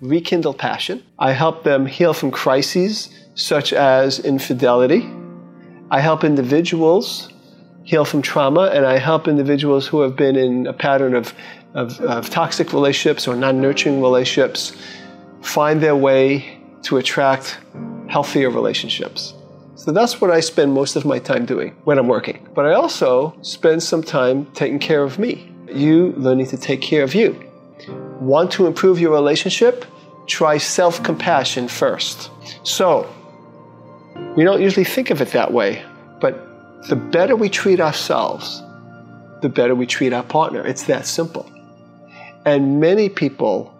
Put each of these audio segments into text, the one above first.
rekindle passion. I help them heal from crises such as infidelity. I help individuals heal from trauma, and I help individuals who have been in a pattern of, of, of toxic relationships or non nurturing relationships find their way to attract healthier relationships. So that's what I spend most of my time doing when I'm working. But I also spend some time taking care of me. You learning to take care of you. Want to improve your relationship? Try self compassion first. So, we don't usually think of it that way, but the better we treat ourselves, the better we treat our partner. It's that simple. And many people,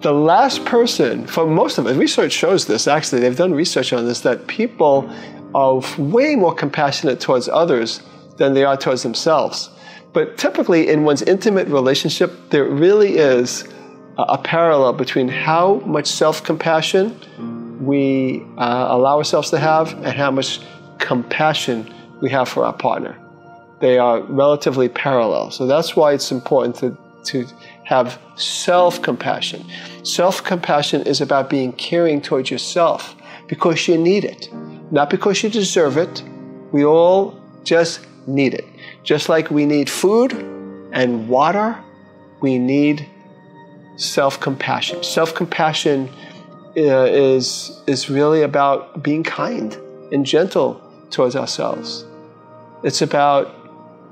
the last person, for most of it, research shows this actually, they've done research on this, that people are way more compassionate towards others than they are towards themselves. But typically, in one's intimate relationship, there really is a, a parallel between how much self compassion we uh, allow ourselves to have and how much compassion we have for our partner. They are relatively parallel. So that's why it's important to, to have self compassion. Self compassion is about being caring towards yourself because you need it, not because you deserve it. We all just need it. Just like we need food and water, we need self compassion. Self compassion uh, is, is really about being kind and gentle towards ourselves. It's about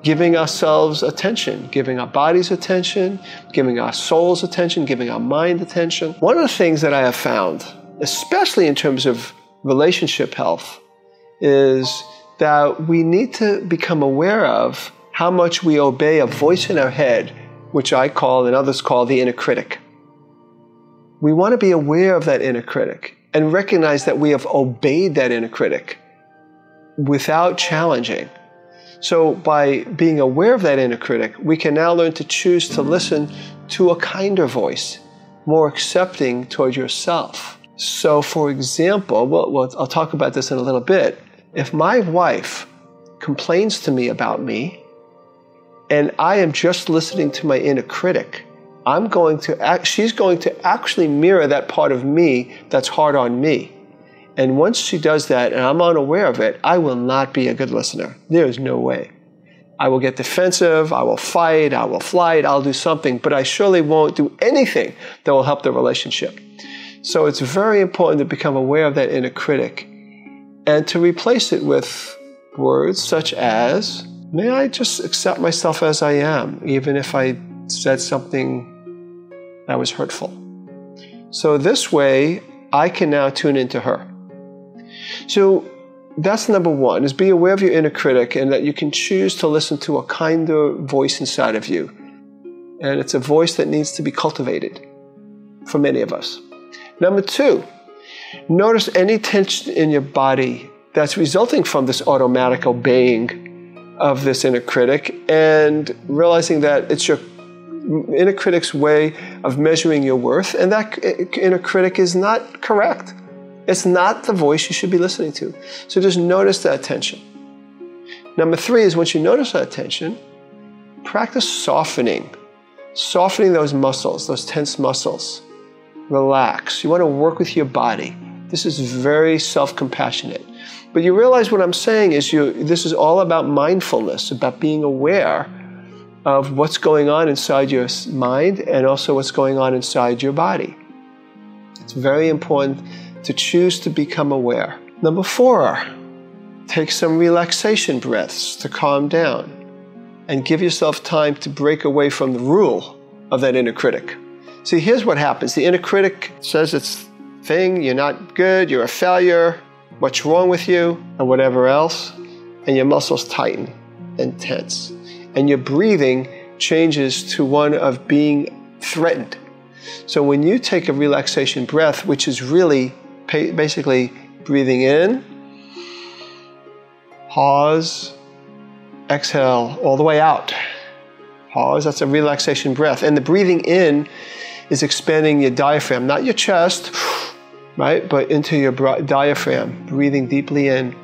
giving ourselves attention, giving our bodies attention, giving our souls attention, giving our mind attention. One of the things that I have found, especially in terms of relationship health, is that we need to become aware of how much we obey a voice in our head, which I call and others call the inner critic. We want to be aware of that inner critic and recognize that we have obeyed that inner critic without challenging. So, by being aware of that inner critic, we can now learn to choose to listen to a kinder voice, more accepting toward yourself. So, for example, well, well, I'll talk about this in a little bit. If my wife complains to me about me, and I am just listening to my inner critic, I'm going to act, she's going to actually mirror that part of me that's hard on me. And once she does that and I'm unaware of it, I will not be a good listener. There is no way. I will get defensive, I will fight, I will flight, I'll do something, but I surely won't do anything that will help the relationship. So it's very important to become aware of that inner critic and to replace it with words such as, May I just accept myself as I am, even if I said something that was hurtful? So this way, I can now tune into her. So that's number one is be aware of your inner critic and that you can choose to listen to a kinder voice inside of you. And it's a voice that needs to be cultivated for many of us. Number two, notice any tension in your body that's resulting from this automatic obeying of this inner critic and realizing that it's your inner critic's way of measuring your worth, and that inner critic is not correct. It's not the voice you should be listening to. So just notice that tension. Number three is once you notice that tension, practice softening, softening those muscles, those tense muscles. Relax. You want to work with your body. This is very self compassionate. But you realize what I'm saying is you this is all about mindfulness, about being aware of what's going on inside your mind and also what's going on inside your body. It's very important to choose to become aware. Number 4, take some relaxation breaths to calm down and give yourself time to break away from the rule of that inner critic. See, here's what happens. The inner critic says it's thing, you're not good, you're a failure, what's wrong with you, and whatever else, and your muscles tighten and tense. And your breathing changes to one of being threatened. So when you take a relaxation breath, which is really basically breathing in, pause, exhale all the way out. Pause, that's a relaxation breath. And the breathing in is expanding your diaphragm, not your chest, right, but into your diaphragm, breathing deeply in.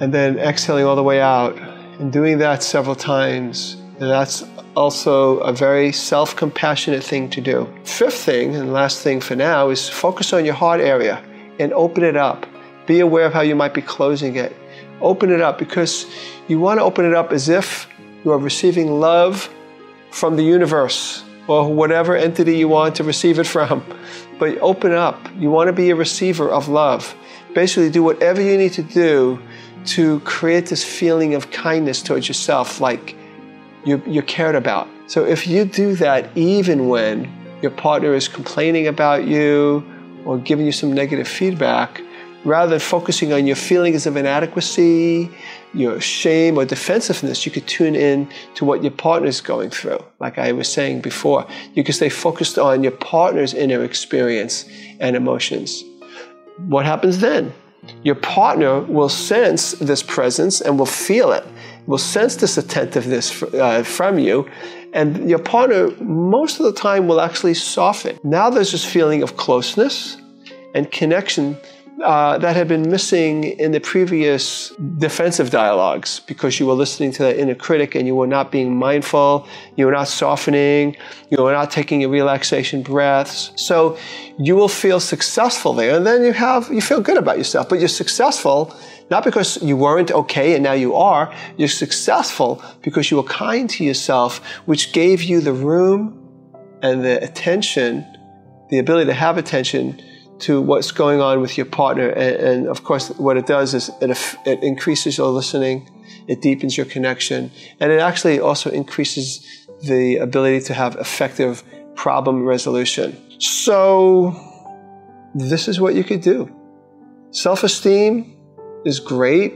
And then exhaling all the way out. And doing that several times. And that's also a very self compassionate thing to do. Fifth thing, and last thing for now, is focus on your heart area and open it up. Be aware of how you might be closing it. Open it up because you want to open it up as if you are receiving love from the universe or whatever entity you want to receive it from. But open up. You want to be a receiver of love. Basically, do whatever you need to do to create this feeling of kindness towards yourself, like you're, you're cared about. So if you do that, even when your partner is complaining about you or giving you some negative feedback, rather than focusing on your feelings of inadequacy, your shame or defensiveness, you could tune in to what your partner is going through. Like I was saying before, you can stay focused on your partner's inner experience and emotions. What happens then? Your partner will sense this presence and will feel it, will sense this attentiveness uh, from you, and your partner, most of the time, will actually soften. Now there's this feeling of closeness and connection uh, that had been missing in the previous defensive dialogues because you were listening to that inner critic and you were not being mindful, you were not softening, you were not taking your relaxation breaths. So you will feel successful there, and then you have you feel good about yourself. But you're successful not because you weren't okay and now you are. You're successful because you were kind to yourself, which gave you the room and the attention, the ability to have attention to what's going on with your partner. And, and of course, what it does is it, it increases your listening, it deepens your connection, and it actually also increases the ability to have effective problem resolution. So, this is what you could do. Self esteem is great.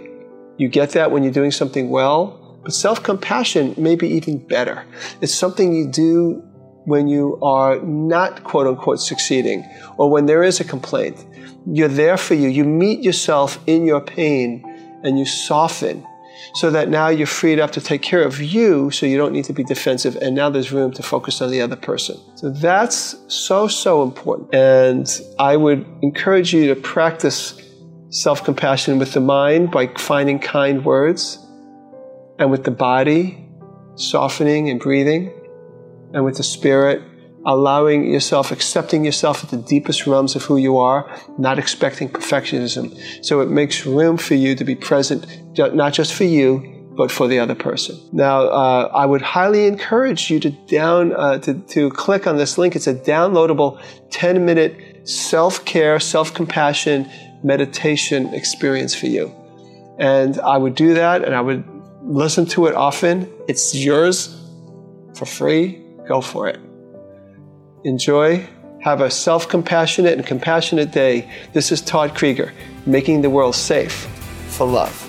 You get that when you're doing something well. But self compassion may be even better. It's something you do when you are not quote unquote succeeding or when there is a complaint. You're there for you. You meet yourself in your pain and you soften so that now you're freed up to take care of you so you don't need to be defensive and now there's room to focus on the other person. So that's so, so important. And I would encourage you to practice self compassion with the mind by finding kind words and with the body, softening and breathing and with the spirit, allowing yourself, accepting yourself at the deepest realms of who you are, not expecting perfectionism. So it makes room for you to be present, not just for you, but for the other person. Now, uh, I would highly encourage you to down uh, to, to click on this link. It's a downloadable 10 minute self care, self compassion meditation experience for you. And I would do that, and I would listen to it often. It's yours for free Go for it. Enjoy. Have a self compassionate and compassionate day. This is Todd Creager, making the world safe for love.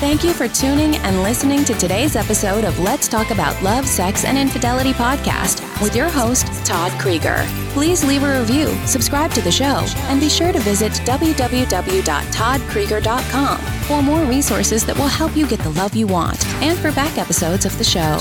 Thank you for tuning and listening to today's episode of Let's Talk About Love, Sex, and Infidelity podcast with your host, Todd Creager. Please leave a review, subscribe to the show, and be sure to visit www.toddcreager.com for more resources that will help you get the love you want and for back episodes of the show.